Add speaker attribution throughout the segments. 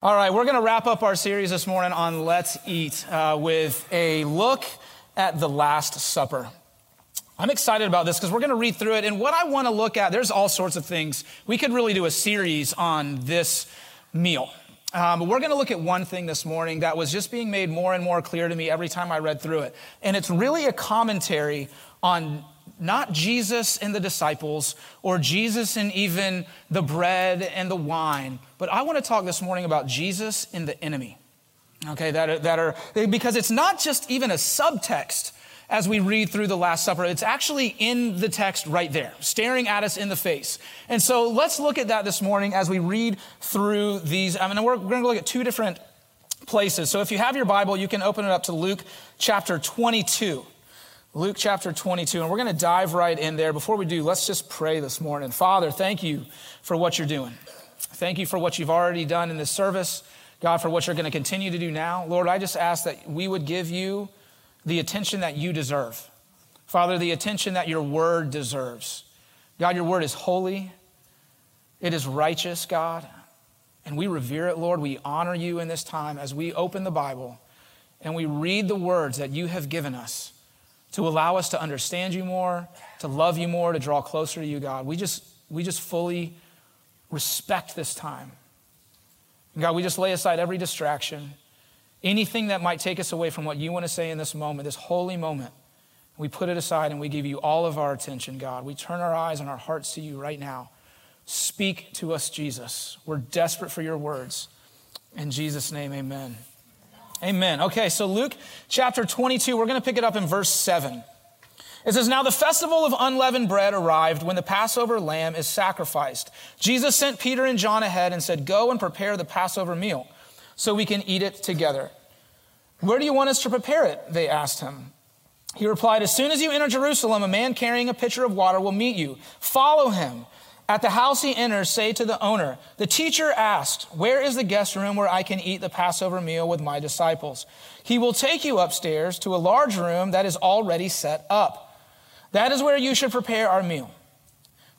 Speaker 1: All right, we're going to wrap up our series this morning on Let's Eat uh, with a look at the Last Supper. I'm excited about this because we're going to read through it. And what I want to look at, there's all sorts of things. We could really do a series on this meal. Um, but we're going to look at one thing this morning that was just being made more and more clear to me every time I read through it. And it's really a commentary on not Jesus and the disciples or Jesus and even the bread and the wine, but I want to talk this morning about Jesus and the enemy. Okay, that are, that are, because it's not just even a subtext as we read through the Last Supper. It's actually in the text right there, staring at us in the face. And so let's look at that this morning as we read through these. I mean, we're, going to look at two different places. So if you have your Bible, you can open it up to Luke chapter 22. Luke chapter 22, and we're going to dive right in there. Before we do, let's just pray this morning. Father, thank you for what you're doing. Thank you for what you've already done in this service. God, for what you're going to continue to do now. Lord, I just ask that we would give you the attention that you deserve. Father, the attention that your word deserves. God, your word is holy, it is righteous, God, and we revere it, Lord. We honor you in this time as we open the Bible and we read the words that you have given us to allow us to understand you more, to love you more, to draw closer to you, God. We just, we just fully respect this time. And God, we just lay aside every distraction, anything that might take us away from what you want to say in this moment, this holy moment. We put it aside and we give you all of our attention, God. We turn our eyes and our hearts to you right now. Speak to us, Jesus. We're desperate for your words. In Jesus' name, amen. Amen. Okay, so Luke chapter 22, we're going to pick it up in verse 7. It says, Now the festival of unleavened bread arrived when the Passover lamb is sacrificed. Jesus sent Peter and John ahead and said, Go and prepare the Passover meal so we can eat it together. Where do you want us to prepare it? They asked him. He replied, As soon as you enter Jerusalem, a man carrying a pitcher of water will meet you. Follow him. At the house he enters, say to the owner, The teacher asked, Where is the guest room where I can eat the Passover meal with my disciples? He will take you upstairs to a large room that is already set up. That is where you should prepare our meal.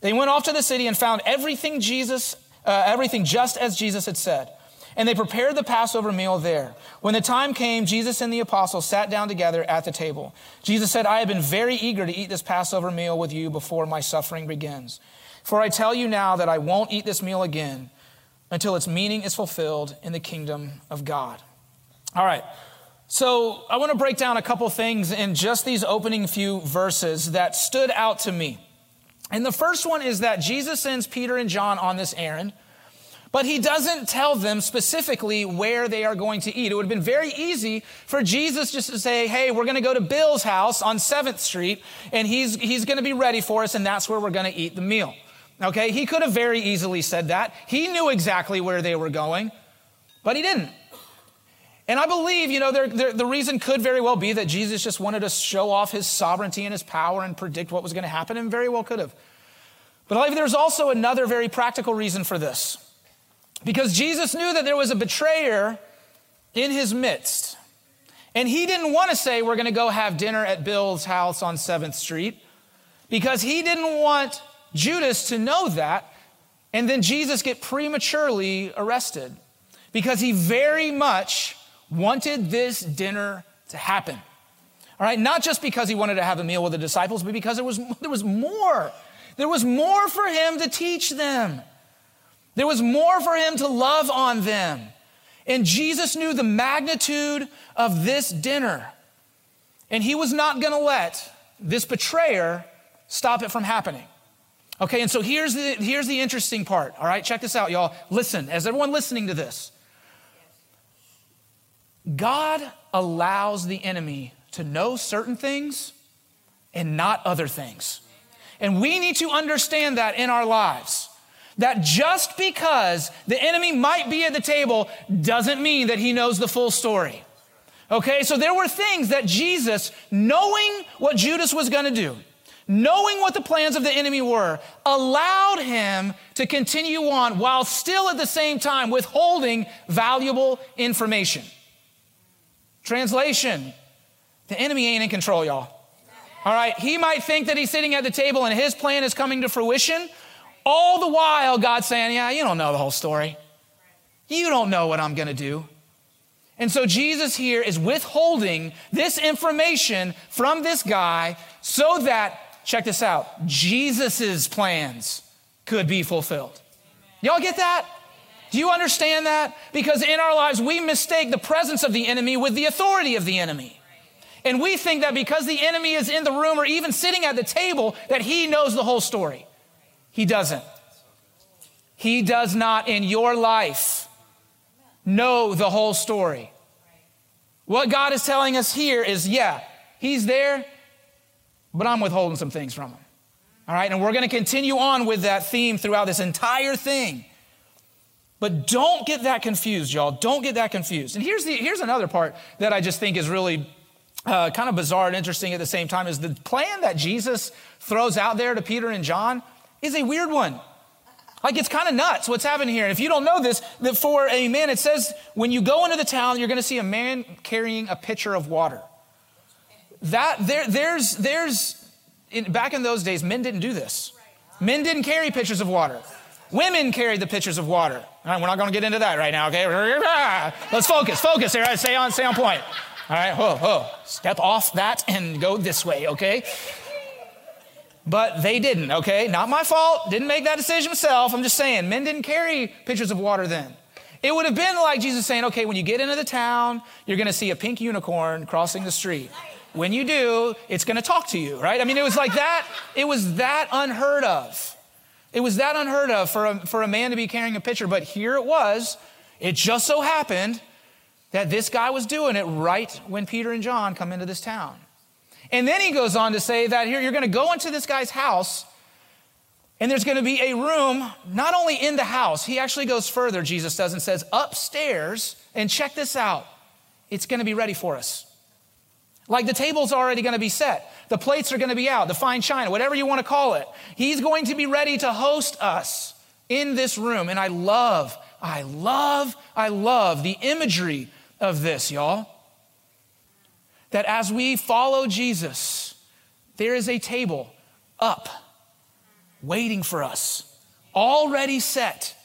Speaker 1: They went off to the city and found everything Jesus, uh, everything just as Jesus had said. And they prepared the Passover meal there. When the time came, Jesus and the apostles sat down together at the table. Jesus said, I have been very eager to eat this Passover meal with you before my suffering begins. For I tell you now that I won't eat this meal again until its meaning is fulfilled in the kingdom of God. All right. So I want to break down a couple things in just these opening few verses that stood out to me. And the first one is that Jesus sends Peter and John on this errand, but he doesn't tell them specifically where they are going to eat. It would have been very easy for Jesus just to say, Hey, we're going to go to Bill's house on 7th Street, and he's, he's going to be ready for us, and that's where we're going to eat the meal. Okay, he could have very easily said that. He knew exactly where they were going, but he didn't. And I believe, you know, they're, they're, the reason could very well be that Jesus just wanted to show off his sovereignty and his power and predict what was going to happen, and very well could have. But I believe there's also another very practical reason for this. Because Jesus knew that there was a betrayer in his midst. And he didn't want to say, We're going to go have dinner at Bill's house on 7th Street, because he didn't want Judas to know that, and then Jesus get prematurely arrested because he very much wanted this dinner to happen. All right, not just because he wanted to have a meal with the disciples, but because there was, there was more. There was more for him to teach them. There was more for him to love on them. And Jesus knew the magnitude of this dinner. And he was not going to let this betrayer stop it from happening. Okay, and so here's the, here's the interesting part. All right, check this out, y'all. Listen, as everyone listening to this, God allows the enemy to know certain things and not other things. And we need to understand that in our lives. That just because the enemy might be at the table doesn't mean that he knows the full story. Okay, so there were things that Jesus, knowing what Judas was gonna do, knowing what the plans of the enemy were, allowed him to continue on while still at the same time withholding valuable information. Translation The enemy ain't in control, y'all. All right, he might think that he's sitting at the table and his plan is coming to fruition. All the while, God's saying, Yeah, you don't know the whole story. You don't know what I'm going to do. And so Jesus here is withholding this information from this guy so that, check this out, Jesus' plans could be fulfilled. Y'all get that? Do you understand that? Because in our lives, we mistake the presence of the enemy with the authority of the enemy. And we think that because the enemy is in the room or even sitting at the table, that he knows the whole story. He doesn't. He does not in your life know the whole story. What God is telling us here is yeah, he's there, but I'm withholding some things from them. All right, and we're going to continue on with that theme throughout this entire thing. But don't get that confused, y'all. Don't get that confused. And here's, the, here's another part that I just think is really uh, kind of bizarre and interesting at the same time is the plan that Jesus throws out there to Peter and John is a weird one. Like it's kind of nuts what's happening here. And if you don't know this, that for a man, it says when you go into the town, you're going to see a man carrying a pitcher of water. That there, there's, there's, in, back in those days, men didn't do this. Men didn't carry pitchers of water. Women carried the pitchers of water. All right, we're not going to get into that right now, okay? Let's focus, focus here. Stay on, stay on point. All right, whoa, whoa. Step off that and go this way, okay? But they didn't, okay? Not my fault. Didn't make that decision myself. I'm just saying, men didn't carry pitchers of water then. It would have been like Jesus saying, okay, when you get into the town, you're going to see a pink unicorn crossing the street. When you do, it's going to talk to you, right? I mean, it was like that. It was that unheard of. It was that unheard of for a, for a man to be carrying a pitcher. But here it was. It just so happened that this guy was doing it right when Peter and John come into this town. And then he goes on to say that here you're going to go into this guy's house and there's going to be a room not only in the house, he actually goes further, Jesus does, and says upstairs, and check this out, it's going to be ready for us. Like the table's already going to be set, the plates are going to be out, the fine china, whatever you want to call it. He's going to be ready to host us in this room. And I love, I love, I love the imagery of this, y'all that as we follow Jesus, there is a table up waiting for us, already set.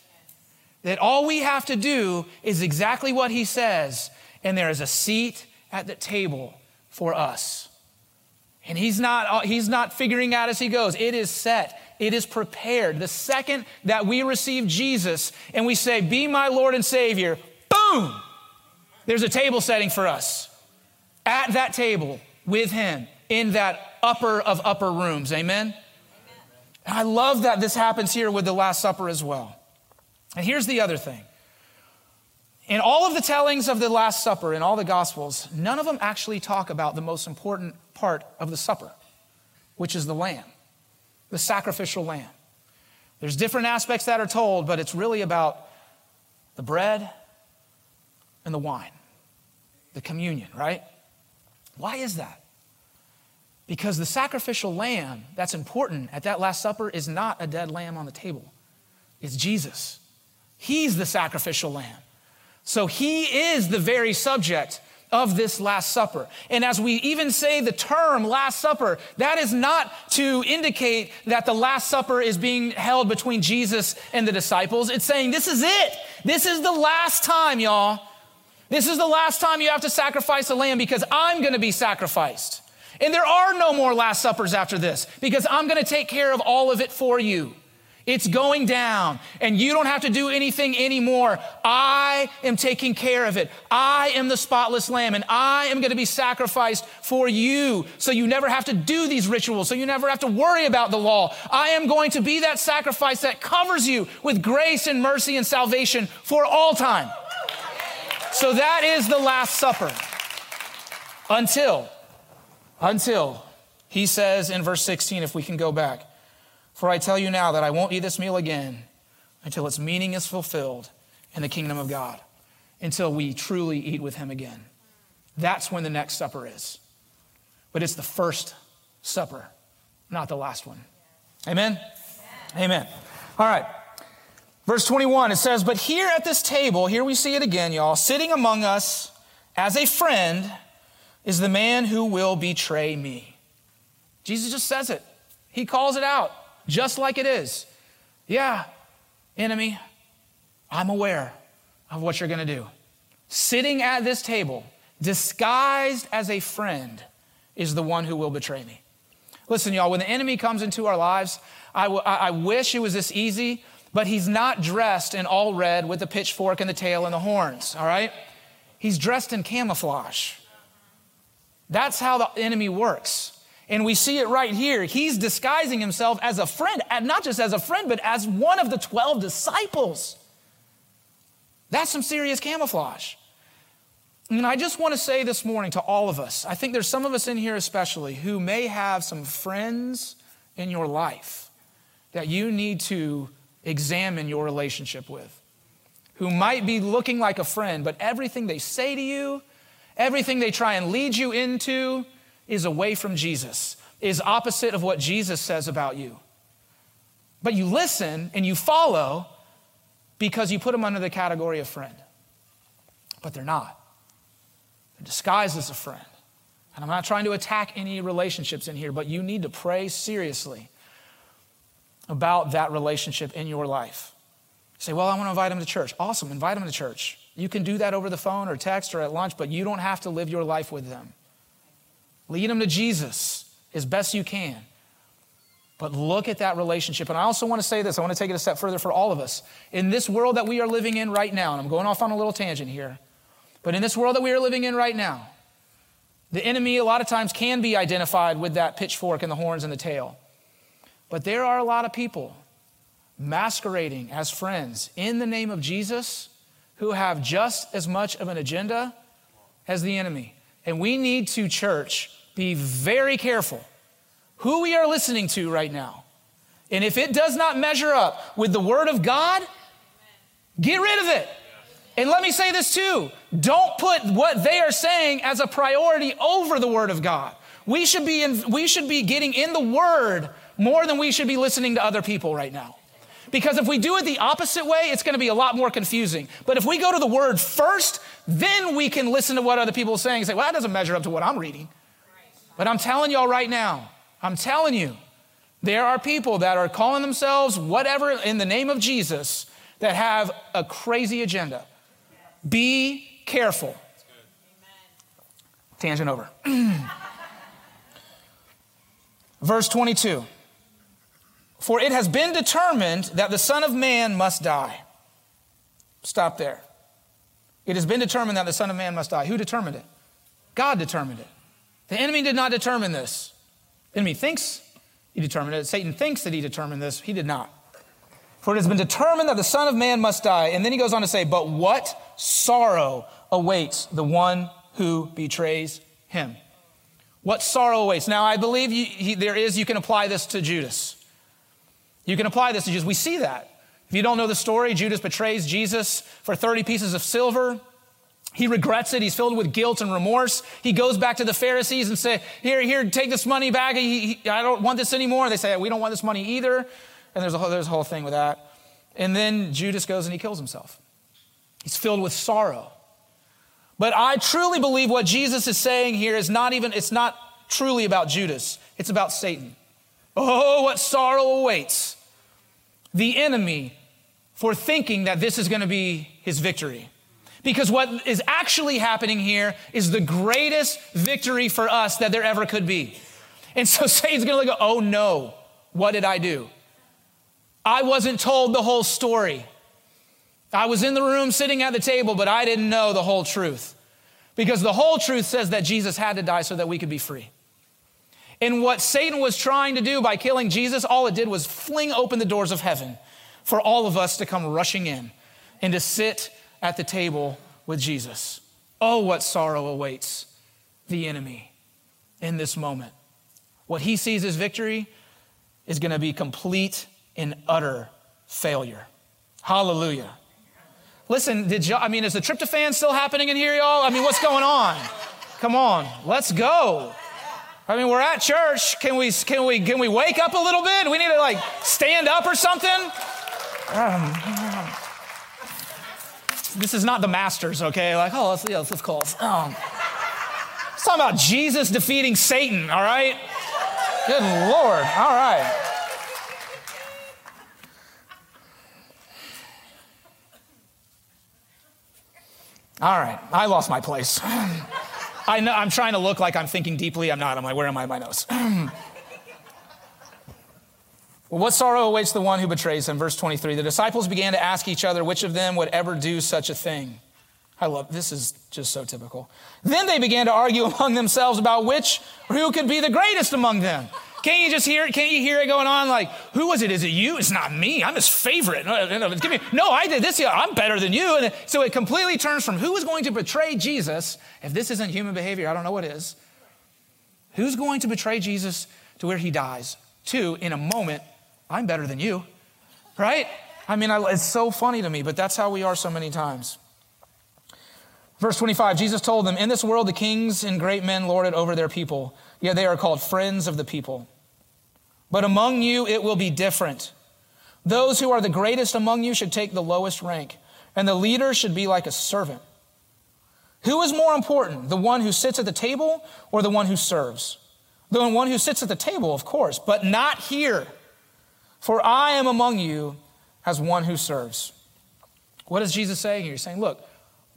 Speaker 1: That all we have to do is exactly what he says, and there is a seat at the table for us. And he's not, uh, he's not figuring out as he goes. It is set. It is prepared. The second that we receive Jesus and we say, Be my Lord and Savior, boom, there's a table setting for us at that table with him in that upper of upper rooms. Amen? I love that this happens here with the Last Supper as well. And here's the other thing. In all of the tellings of the Last Supper in all the Gospels, none of them actually talk about the most important part of the supper, which is the lamb, the sacrificial lamb. There's different aspects that are told, but it's really about the bread and the wine, the communion, right? Why is that? Because the sacrificial lamb that's important at that Last Supper is not a dead lamb on the table, it's Jesus. He's the sacrificial lamb. So he is the very subject of this Last Supper. And as we even say the term Last Supper, that is not to indicate that the Last Supper is being held between Jesus and the disciples. It's saying this is it. This is the last time, y'all, this is the last time you have to sacrifice a lamb because I'm going to be sacrificed. And there are no more Last Suppers after this because I'm going to take care of all of it for you. It's going down, and you don't have to do anything anymore. I am taking care of it. I am the spotless lamb, and I am going to be sacrificed for you. So you never have to do these rituals, so you never have to worry about the law. I am going to be that sacrifice that covers you with grace and mercy and salvation for all time. So that is the Last Supper. Until, until he says in verse 16, if we can go back, for I tell you now that I won't eat this meal again until its meaning is fulfilled in the kingdom of God, until we truly eat with him again. That's when the next supper is. But it's the first supper, not the last one. Amen? Amen. All right. Verse 21, it says, But here at this table, here we see it again, y'all, sitting among us as a friend is the man who will betray me. Jesus just says it. He calls it out just like it is. Yeah, enemy, I'm aware. of what you're going to do. Sitting at this table, disguised as a friend, is the one who will betray me. Listen, y'all, when the enemy comes into our lives, I, w- I wish it was this easy, but he's not dressed in all red with the pitchfork and the tail and the horns, all right? He's dressed in camouflage. That's how the enemy works. And we see it right here. He's disguising himself as a friend, and not just as a friend, but as one of the 12 disciples. That's some serious camouflage. And I just want to say this morning to all of us I think there's some of us in here, especially, who may have some friends in your life that you need to examine your relationship with, who might be looking like a friend, but everything they say to you, everything they try and lead you into, is away from Jesus, is opposite of what Jesus says about you. But you listen and you follow because you put them under the category of friend. But they're not. They're disguised as a friend. And I'm not trying to attack any relationships in here, but you need to pray seriously about that relationship in your life. say, well, I want to invite them to church. Awesome, invite them to church. You can do that over the phone or text or at lunch, but you don't have to live your life with them. Lead them to Jesus as best you can. But look at that relationship. And I also want to say this I want to take it a step further for all of us. In this world that we are living in right now, and I'm going off on a little tangent here, but in this world that we are living in right now, the enemy a lot of times can be identified with that pitchfork and the horns and the tail. But there are a lot of people masquerading as friends in the name of Jesus who have just as much of an agenda as the enemy. And we need to, church, be very careful who we are listening to right now. And if it does not measure up with the Word of God, get rid of it. And let me say this too don't put what they are saying as a priority over the Word of God. We should be, in, we should be getting in the Word more than we should be listening to other people right now. Because if we do it the opposite way, it's going to be a lot more confusing. But if we go to the Word first, then we can listen to what other people are saying and say, well, that doesn't measure up to what I'm reading. But I'm telling y'all right now, I'm telling you, there are people that are calling themselves whatever in the name of Jesus that have a crazy agenda. Be careful. Tangent over. Verse 22 For it has been determined that the Son of Man must die. Stop there. It has been determined that the Son of Man must die. Who determined it? God determined it. The enemy did not determine this. The enemy thinks he determined it. Satan thinks that he determined this. He did not. For it has been determined that the Son of Man must die. And then he goes on to say, But what sorrow awaits the one who betrays him? What sorrow awaits? Now, I believe you, he, there is, you can apply this to Judas. You can apply this to Judas. We see that. If you don't know the story, Judas betrays Jesus for 30 pieces of silver. He regrets it. He's filled with guilt and remorse. He goes back to the Pharisees and say, here, here, take this money back. He, he, I don't want this anymore. They say, we don't want this money either. And there's a, whole, there's a whole thing with that. And then Judas goes and he kills himself. He's filled with sorrow. But I truly believe what Jesus is saying here is not even, it's not truly about Judas. It's about Satan. Oh, what sorrow awaits the enemy for thinking that this is going to be his victory. Because what is actually happening here is the greatest victory for us that there ever could be. And so Satan's gonna go, oh no, what did I do? I wasn't told the whole story. I was in the room sitting at the table, but I didn't know the whole truth. Because the whole truth says that Jesus had to die so that we could be free. And what Satan was trying to do by killing Jesus, all it did was fling open the doors of heaven for all of us to come rushing in and to sit at the table with Jesus. Oh, what sorrow awaits the enemy in this moment. What he sees as victory is going to be complete and utter failure. Hallelujah. Listen, did I mean, is the tryptophan still happening in here, y'all? I mean, what's going on? Come on, let's go. I mean, we're at church. Can we, can we, can we wake up a little bit? We need to like stand up or something? Um, this is not the masters, okay? Like, oh, let's, yeah, let's, let's call. Um, it's talking about Jesus defeating Satan, all right? Good Lord, all right. All right, I lost my place. I know, I'm trying to look like I'm thinking deeply. I'm not. I'm like, where am I? My nose. what sorrow awaits the one who betrays him? Verse 23. The disciples began to ask each other which of them would ever do such a thing. I love this is just so typical. Then they began to argue among themselves about which or who could be the greatest among them. Can't you just hear it? Can't you hear it going on? Like, who was it? Is it you? It's not me. I'm his favorite. Uh, give me, no, I did this. I'm better than you. And so it completely turns from who is going to betray Jesus. If this isn't human behavior, I don't know what is. Who's going to betray Jesus to where he dies? To, in a moment, I'm better than you. Right? I mean, it's so funny to me, but that's how we are so many times. Verse 25, Jesus told them, In this world, the kings and great men lord it over their people, yet they are called friends of the people. But among you it will be different. Those who are the greatest among you should take the lowest rank, and the leader should be like a servant. Who is more important, the one who sits at the table or the one who serves? The one who sits at the table, of course, but not here. For I am among you as one who serves. What is Jesus saying here? He's saying, look,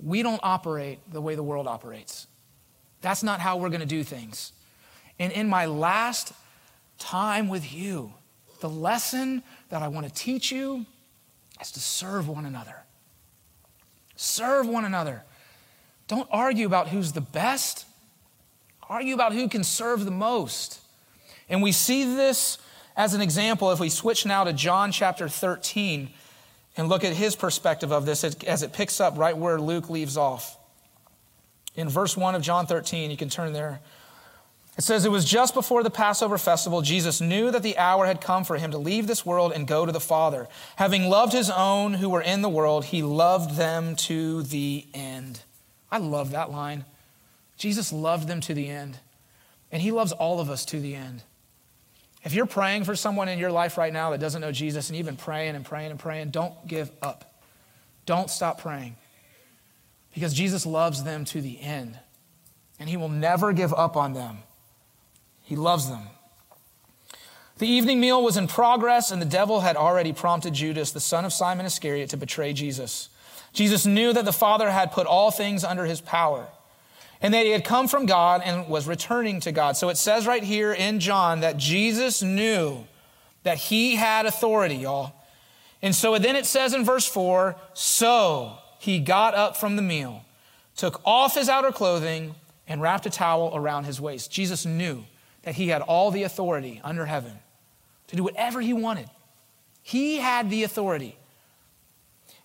Speaker 1: we don't operate the way the world operates. That's not how we're going to do things. And in my last time with you. The lesson that I want to teach you is to serve one another. Serve one another. Don't argue about who's the best, argue about who can serve the most. And we see this as an example if we switch now to John chapter 13 and look at his perspective of this as it picks up right where Luke leaves off. In verse 1 of John 13, you can turn there. It says, It was just before the Passover festival, Jesus knew that the hour had come for him to leave this world and go to the Father. Having loved his own who were in the world, he loved them to the end. I love that line. Jesus loved them to the end, and he loves all of us to the end. If you're praying for someone in your life right now that doesn't know Jesus, and you've been praying and praying and praying, don't give up. Don't stop praying because Jesus loves them to the end, and he will never give up on them. He loves them. The evening meal was in progress, and the devil had already prompted Judas, the son of Simon Iscariot, to betray Jesus. Jesus knew that the Father had put all things under his power and that he had come from God and was returning to God. So it says right here in John that Jesus knew that he had authority, y'all. And so then it says in verse 4 so he got up from the meal, took off his outer clothing, and wrapped a towel around his waist. Jesus knew that he had all the authority under heaven to do whatever he wanted. He had the authority.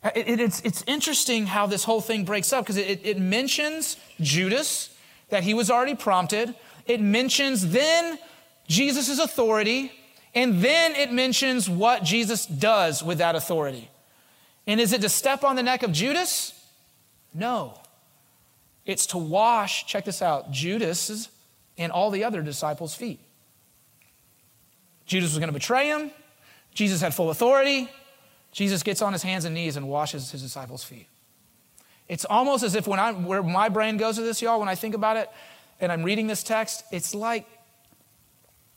Speaker 1: Uh, it, it, it's, it's interesting how this whole thing breaks up because it, it mentions Judas, that he was already prompted. It mentions then Jesus' authority, and then it mentions what Jesus does with that authority. And is it to step on the neck of Judas? No. It's to wash, check this out, Judas's and all the other disciples' feet. Judas was going to betray him. Jesus had full authority. Jesus gets on his hands and knees and washes his disciples' feet. It's almost as if when I where my brain goes to this, y'all, when I think about it, and I'm reading this text, it's like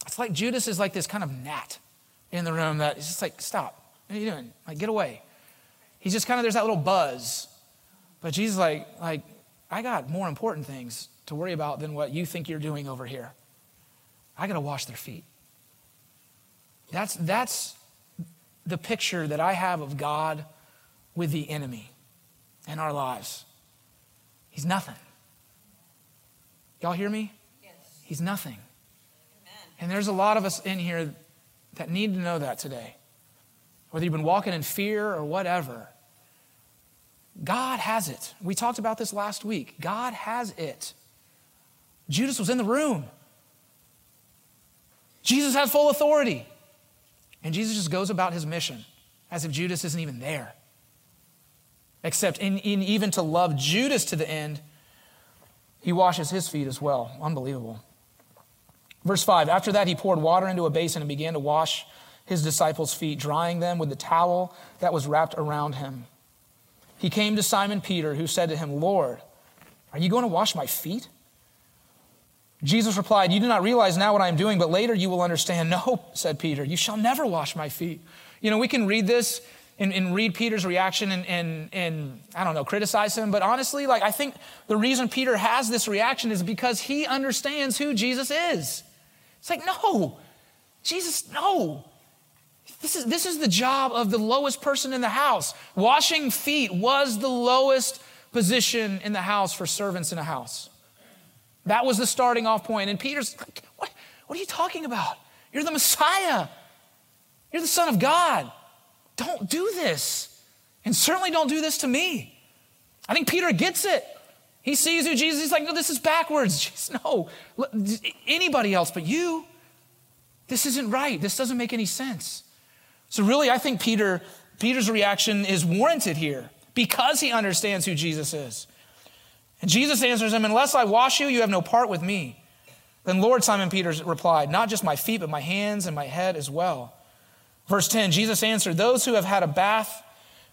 Speaker 1: it's like Judas is like this kind of gnat in the room that is just like, stop. What are you doing? Like, get away. He's just kind of there's that little buzz. But Jesus like, like, I got more important things to worry about than what you think you're doing over here. I got to wash their feet. That's, that's the picture that I have of God with the enemy in our lives. He's nothing. Y'all hear me? Yes. He's nothing. Amen. And there's a lot of us in here that need to know that today. Whether you've been walking in fear or whatever, God has it. We talked about this last week. God has it. Judas was in the room. Jesus had full authority. And Jesus just goes about his mission as if Judas isn't even there. Except, in, in even to love Judas to the end, he washes his feet as well. Unbelievable. Verse 5 After that, he poured water into a basin and began to wash his disciples' feet, drying them with the towel that was wrapped around him. He came to Simon Peter, who said to him, Lord, are you going to wash my feet? Jesus replied, You do not realize now what I am doing, but later you will understand. No, said Peter, you shall never wash my feet. You know, we can read this and, and read Peter's reaction and, and, and, I don't know, criticize him. But honestly, like, I think the reason Peter has this reaction is because he understands who Jesus is. It's like, no, Jesus, no. This is, this is the job of the lowest person in the house. Washing feet was the lowest position in the house for servants in a house. That was the starting off point. And Peter's like, what, what are you talking about? You're the Messiah. You're the Son of God. Don't do this. And certainly don't do this to me. I think Peter gets it. He sees who Jesus, he's like, no, this is backwards. Jesus, no, anybody else but you. This isn't right. This doesn't make any sense. So really, I think Peter, Peter's reaction is warranted here because he understands who Jesus is. And Jesus answers him, Unless I wash you, you have no part with me. Then Lord Simon Peter replied, Not just my feet, but my hands and my head as well. Verse 10 Jesus answered, Those who have had a bath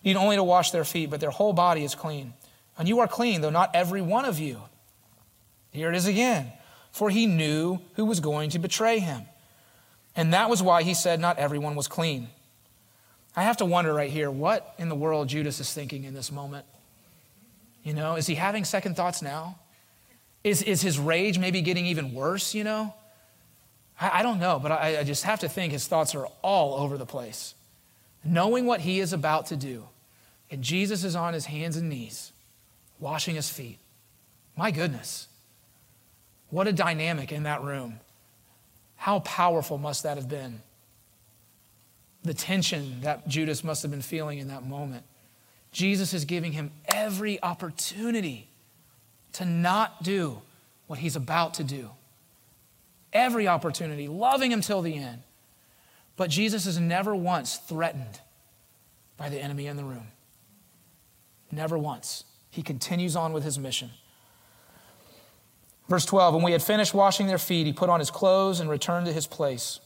Speaker 1: need only to wash their feet, but their whole body is clean. And you are clean, though not every one of you. Here it is again. For he knew who was going to betray him. And that was why he said not everyone was clean. I have to wonder right here what in the world Judas is thinking in this moment. You know, is he having second thoughts now? Is, is his rage maybe getting even worse, you know? I, I don't know, but I, I just have to think his thoughts are all over the place. Knowing what he is about to do, and Jesus is on his hands and knees, washing his feet. My goodness, what a dynamic in that room. How powerful must that have been? The tension that Judas must have been feeling in that moment. Jesus is giving him every opportunity to not do what he's about to do. Every opportunity, loving him till the end. But Jesus is never once threatened by the enemy in the room. Never once. He continues on with his mission. Verse 12 When we had finished washing their feet, he put on his clothes and returned to his place.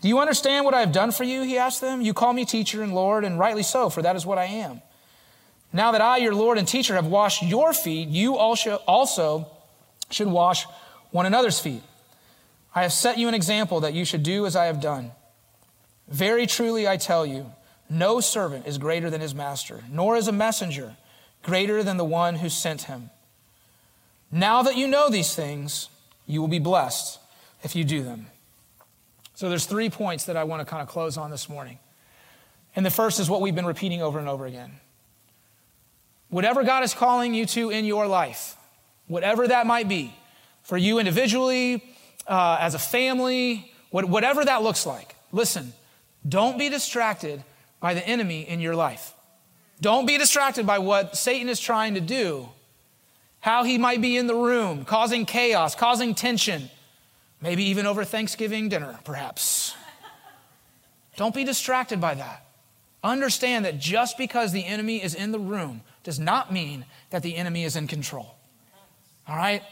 Speaker 1: Do you understand what I have done for you? He asked them. You call me teacher and Lord, and rightly so, for that is what I am. Now that I, your Lord and teacher, have washed your feet, you also should wash one another's feet. I have set you an example that you should do as I have done. Very truly, I tell you, no servant is greater than his master, nor is a messenger greater than the one who sent him. Now that you know these things, you will be blessed if you do them. So there's three points that I want to kind of close on this morning. And the first is what we've been repeating over and over again. Whatever God is calling you to in your life, whatever that might be, for you individually, uh, as a family, what, whatever that looks like, listen, don't be distracted by the enemy in your life. Don't be distracted by what Satan is trying to do, how he might be in the room, causing chaos, causing tension, maybe even over Thanksgiving dinner, perhaps. Don't be distracted by that. Understand that just because the enemy is in the room does not mean that the enemy is in control. All right?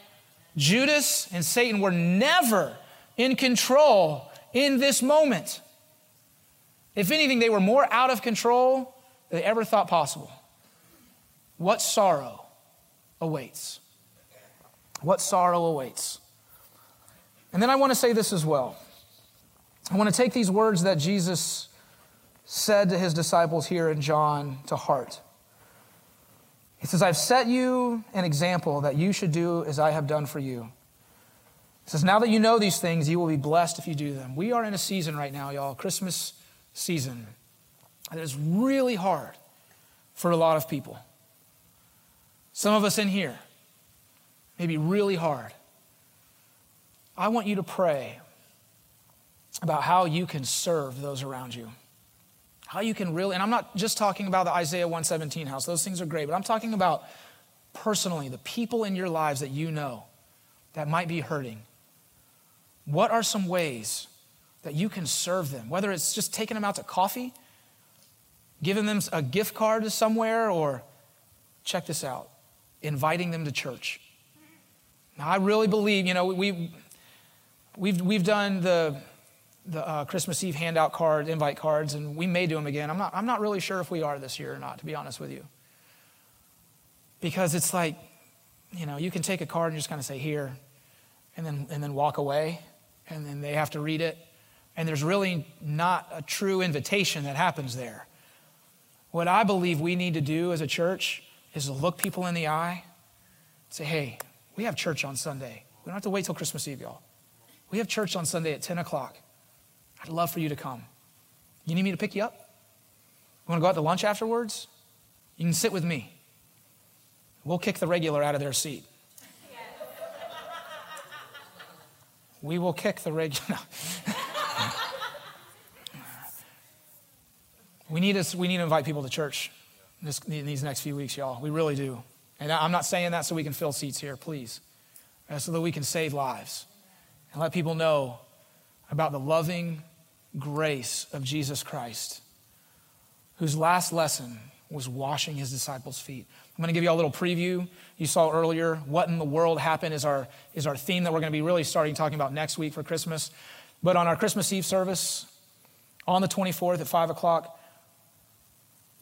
Speaker 1: Judas and Satan were never in control in this moment. If anything, they were more out of control than they ever thought possible. What sorrow awaits? What sorrow awaits? And then I want to say this as well. I want to take these words that Jesus said to his disciples here in John to heart. He says, I've set you an example that you should do as I have done for you. He says, Now that you know these things, you will be blessed if you do them. We are in a season right now, y'all, Christmas season, that is really hard for a lot of people. Some of us in here, maybe really hard. I want you to pray about how you can serve those around you. How you can really, and I'm not just talking about the Isaiah 117 house, those things are great, but I'm talking about personally the people in your lives that you know that might be hurting. What are some ways that you can serve them? Whether it's just taking them out to coffee, giving them a gift card to somewhere, or check this out, inviting them to church. Now, I really believe, you know, we, we've, we've done the the uh, Christmas Eve handout card, invite cards, and we may do them again. I'm not, I'm not really sure if we are this year or not, to be honest with you. Because it's like, you know, you can take a card and just kind of say, here, and then, and then walk away, and then they have to read it. And there's really not a true invitation that happens there. What I believe we need to do as a church is to look people in the eye, say, hey, we have church on Sunday. We don't have to wait till Christmas Eve, y'all. We have church on Sunday at 10 o'clock. I'd love for you to come. You need me to pick you up? You want to go out to lunch afterwards? You can sit with me. We'll kick the regular out of their seat. we will kick the regular. we, need to, we need to invite people to church this, in these next few weeks, y'all. We really do. And I'm not saying that so we can fill seats here, please. Uh, so that we can save lives and let people know about the loving grace of Jesus Christ, whose last lesson was washing his disciples' feet. I'm going to give you a little preview. You saw earlier, What in the World Happened is our, is our theme that we're going to be really starting talking about next week for Christmas. But on our Christmas Eve service, on the 24th at 5 o'clock,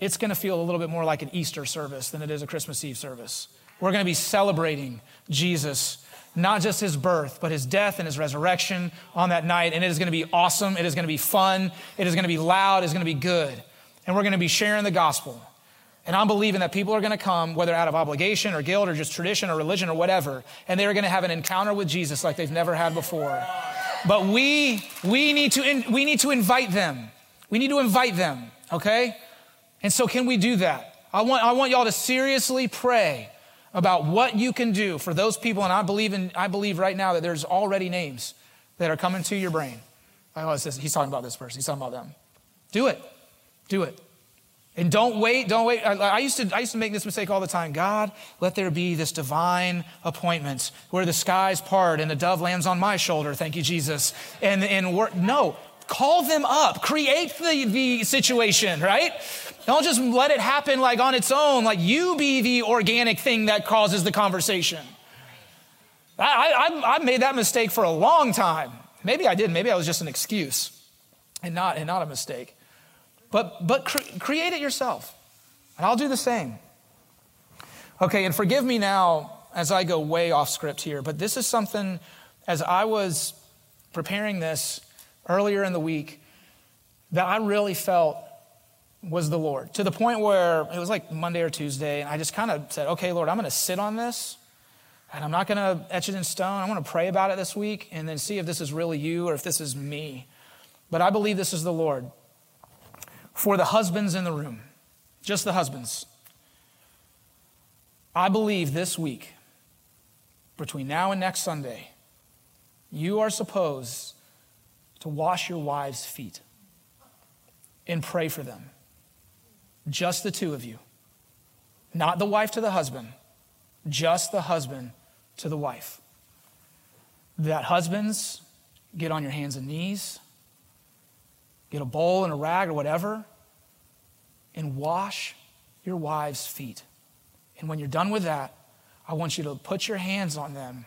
Speaker 1: it's going to feel a little bit more like an Easter service than it is a Christmas Eve service. We're going to be celebrating Jesus not just his birth, but his death and his resurrection on that night. And it is going to be awesome. It is going to be fun. It is going to be loud. It's going to be good. And we're going to be sharing the gospel. And I'm believing that people are going to come, whether out of obligation or guilt or just tradition or religion or whatever, and they are going to have an encounter with Jesus like they've never had before. But we, we, need to in, we need to invite them. We need to invite them, okay? And so, can we do that? I want, I want y'all to seriously pray about what you can do for those people. And I believe, in, I believe right now that there's already names that are coming to your brain. Oh, he's talking about this person. He's talking about them. Do it. Do it. And don't wait, don't wait. I, I, used to, I used to make this mistake all the time. God, let there be this divine appointment where the skies part and the dove lands on my shoulder. Thank you, Jesus. And, and. No, call them up. Create the, the situation, right? Don't just let it happen like on its own, like you be the organic thing that causes the conversation. I, I, I made that mistake for a long time. Maybe I did. Maybe I was just an excuse and not, and not a mistake. But, but cre- create it yourself. And I'll do the same. Okay, and forgive me now as I go way off script here, but this is something as I was preparing this earlier in the week that I really felt was the Lord to the point where it was like Monday or Tuesday, and I just kind of said, okay, Lord, I'm going to sit on this and I'm not going to etch it in stone. I want to pray about it this week and then see if this is really you or if this is me. But I believe this is the Lord. For the husbands in the room, just the husbands, I believe this week, between now and next Sunday, you are supposed to wash your wives' feet and pray for them. Just the two of you. Not the wife to the husband, just the husband to the wife. That husbands, get on your hands and knees, get a bowl and a rag or whatever, and wash your wife's feet. And when you're done with that, I want you to put your hands on them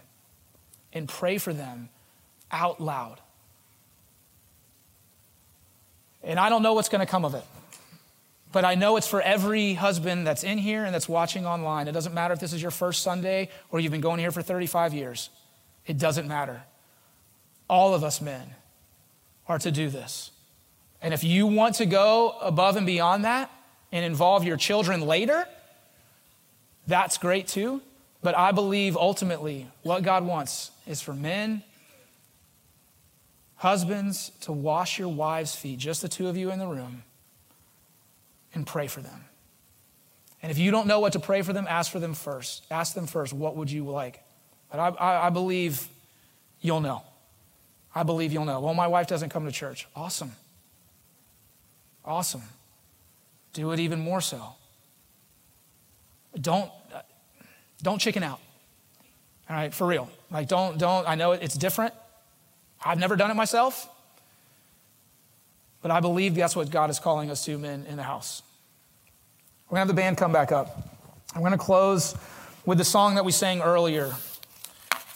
Speaker 1: and pray for them out loud. And I don't know what's going to come of it. But I know it's for every husband that's in here and that's watching online. It doesn't matter if this is your first Sunday or you've been going here for 35 years. It doesn't matter. All of us men are to do this. And if you want to go above and beyond that and involve your children later, that's great too. But I believe ultimately what God wants is for men, husbands, to wash your wives' feet, just the two of you in the room and pray for them. And if you don't know what to pray for them, ask for them first. Ask them first, what would you like? But I, I, I believe you'll know. I believe you'll know. Well, my wife doesn't come to church. Awesome. Awesome. Do it even more so. Don't, don't chicken out. All right, for real. Like, don't, don't, I know it's different. I've never done it myself. But I believe that's what God is calling us to, men, in the house. We're going to have the band come back up. I'm going to close with the song that we sang earlier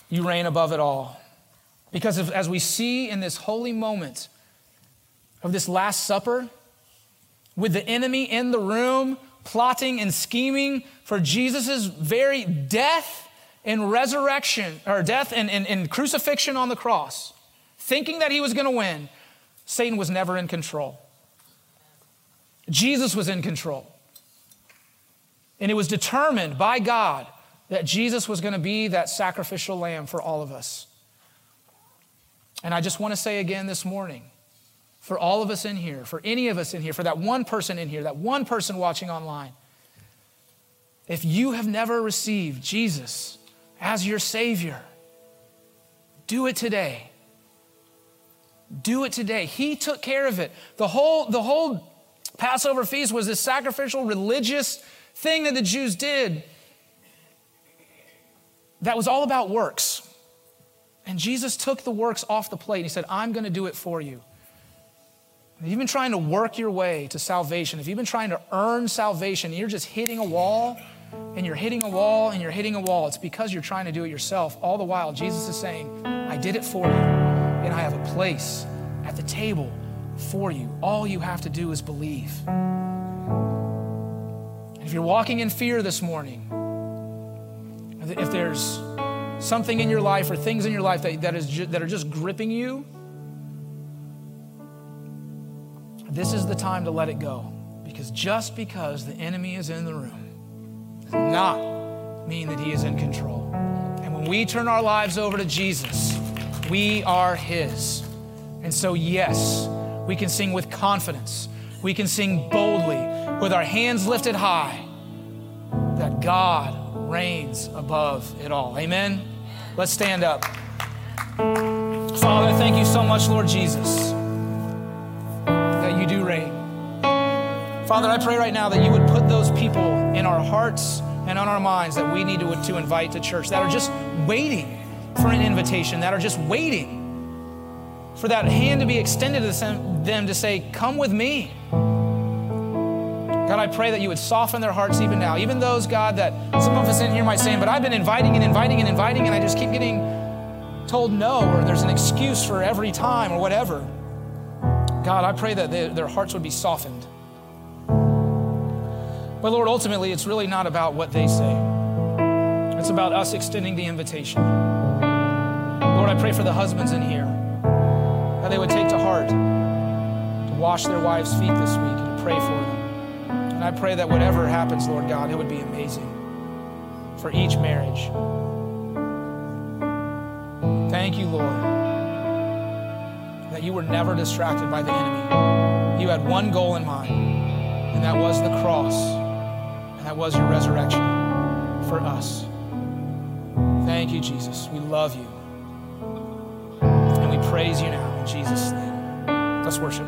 Speaker 1: You Reign Above It All. Because as we see in this holy moment of this Last Supper, with the enemy in the room, plotting and scheming for Jesus' very death and resurrection, or death and, and, and crucifixion on the cross, thinking that he was going to win, Satan was never in control. Jesus was in control. And it was determined by God that Jesus was going to be that sacrificial lamb for all of us. And I just want to say again this morning for all of us in here, for any of us in here, for that one person in here, that one person watching online, if you have never received Jesus as your Savior, do it today. Do it today. He took care of it. The whole, the whole Passover feast was this sacrificial religious thing that the Jews did that was all about works. And Jesus took the works off the plate and he said, I'm going to do it for you. If you've been trying to work your way to salvation, if you've been trying to earn salvation, and you're just hitting a wall and you're hitting a wall and you're hitting a wall, it's because you're trying to do it yourself. All the while, Jesus is saying, I did it for you, and I have a place at the table for you. All you have to do is believe. If you're walking in fear this morning, if there's something in your life or things in your life that, that, is ju- that are just gripping you, this is the time to let it go. Because just because the enemy is in the room does not mean that he is in control. And when we turn our lives over to Jesus, we are his. And so, yes, we can sing with confidence. We can sing boldly with our hands lifted high that God reigns above it all. Amen? Let's stand up. Father, thank you so much, Lord Jesus, that you do reign. Father, I pray right now that you would put those people in our hearts and on our minds that we need to, to invite to church that are just waiting for an invitation, that are just waiting for that hand to be extended to them to say, Come with me. God, I pray that you would soften their hearts even now. Even those, God, that some of us in here might say, but I've been inviting and inviting and inviting, and I just keep getting told no, or there's an excuse for every time, or whatever. God, I pray that they, their hearts would be softened. But Lord, ultimately, it's really not about what they say, it's about us extending the invitation. Lord, I pray for the husbands in here that they would take to heart to wash their wives' feet this week and pray for them. And I pray that whatever happens, Lord God, it would be amazing for each marriage. Thank you, Lord, that you were never distracted by the enemy. You had one goal in mind, and that was the cross, and that was your resurrection for us. Thank you, Jesus. We love you. Praise you now in Jesus' name. Let's worship.